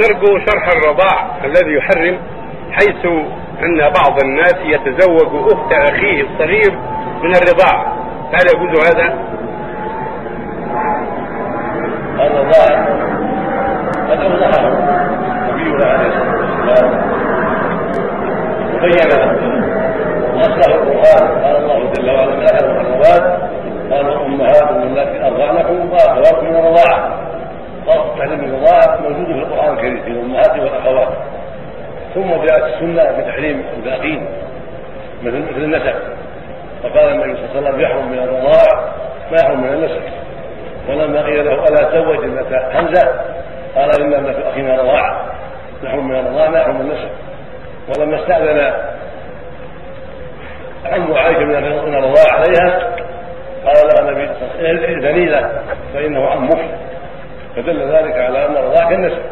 نرجو شرح الرضاع الذي يحرم حيث أن بعض الناس يتزوج أخت أخيه الصغير من الرضاعة هل يجوز هذا؟ الرضاعة قد أوضحه نبينا عليه الصلاة والسلام وبين وأصله القرآن. قال الله جل وعلا من أهل المحرمات قال أمهاتكم التي أرضعنكم وأخواتكم من موجود في الأمهات والأخوات. ثم جاءت السنة بتحريم الباقين مثل مثل النسب. فقال النبي صلى الله عليه وسلم يحرم من الرضاع ما يحرم من النسب. ولما قيل له ألا تزوج ابنة حمزة؟ قال إن ابنة أخينا رضاعة يحرم من الرضاع ما يحرم من النسب. ولما استأذن عم عائشة من الرضاع عليها قال لها النبي صلى الله عليه وسلم له فإنه عمك. فدل ذلك على أن الرضاع كالنسب.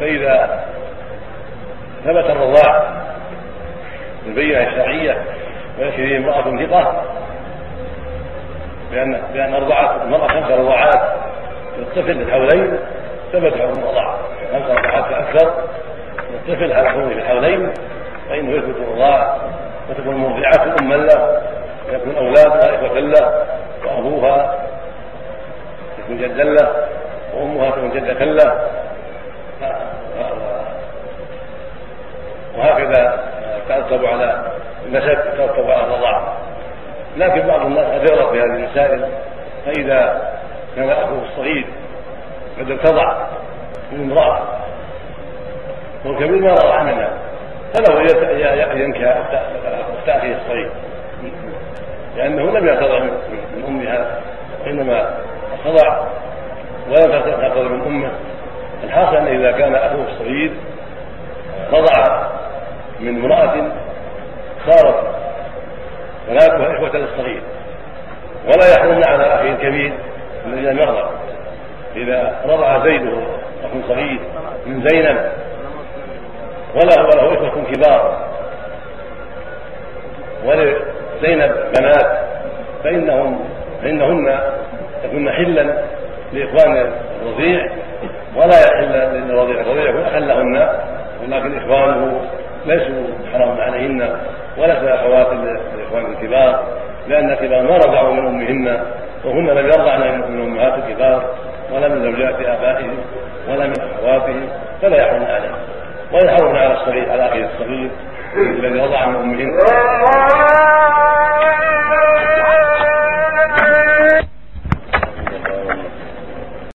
فإذا ثبت الرضاع بالبينة الشرعية ويكفي امرأة ثقة بأن بأن أرضعت المرأة خمس رضاعات للطفل الحولين ثبت حكم الرضاعة خمس رضاعات فأكثر للطفل على حكمه الحولين فإنه يثبت الرضاع وتكون المرضعة أما له ويكون أولادها إخوة له وأبوها يكون جدا له وأمها تكون جدة له ترتب على النسب ترتب على الرضاعه لكن بعض الناس قد يغلط في هذه المسائل فإذا كان أخوه الصغير قد ارتضع من امرأة والكبير ما رضع منها فله أن ينكى اخت أخيه الصغير. لأنه لم يرتضع من أمها وإنما ارتضع ولا تأخذ من أمه. الحاصل أن إذا كان أخوه الصغير رضع من امرأة صارت بناتها إخوة للصغير. ولا يحرمن على أخيه الكبير الذي لم يرضع إذا رضع زيد أخو صغير من زينب وله وله إخوة كبار. ولزينب بنات فإنهم فإنهن تكون حلا لإخوان الرضيع. ولا يحل للرضيع. الرضيع يكون اخا لهن ولكن إخوانه ليسوا حرام عليهن وليس أخوات الإخوان الكبار لأن الكبار ما رضعوا من أمهن وهن لم يرضعن من أمهات الكبار ولا من زوجات آبائهم ولا من أخواتهم فلا يحرمن عليهم ويحرمن على الصغير على أخيه الصغير الذي رضع من أمهن.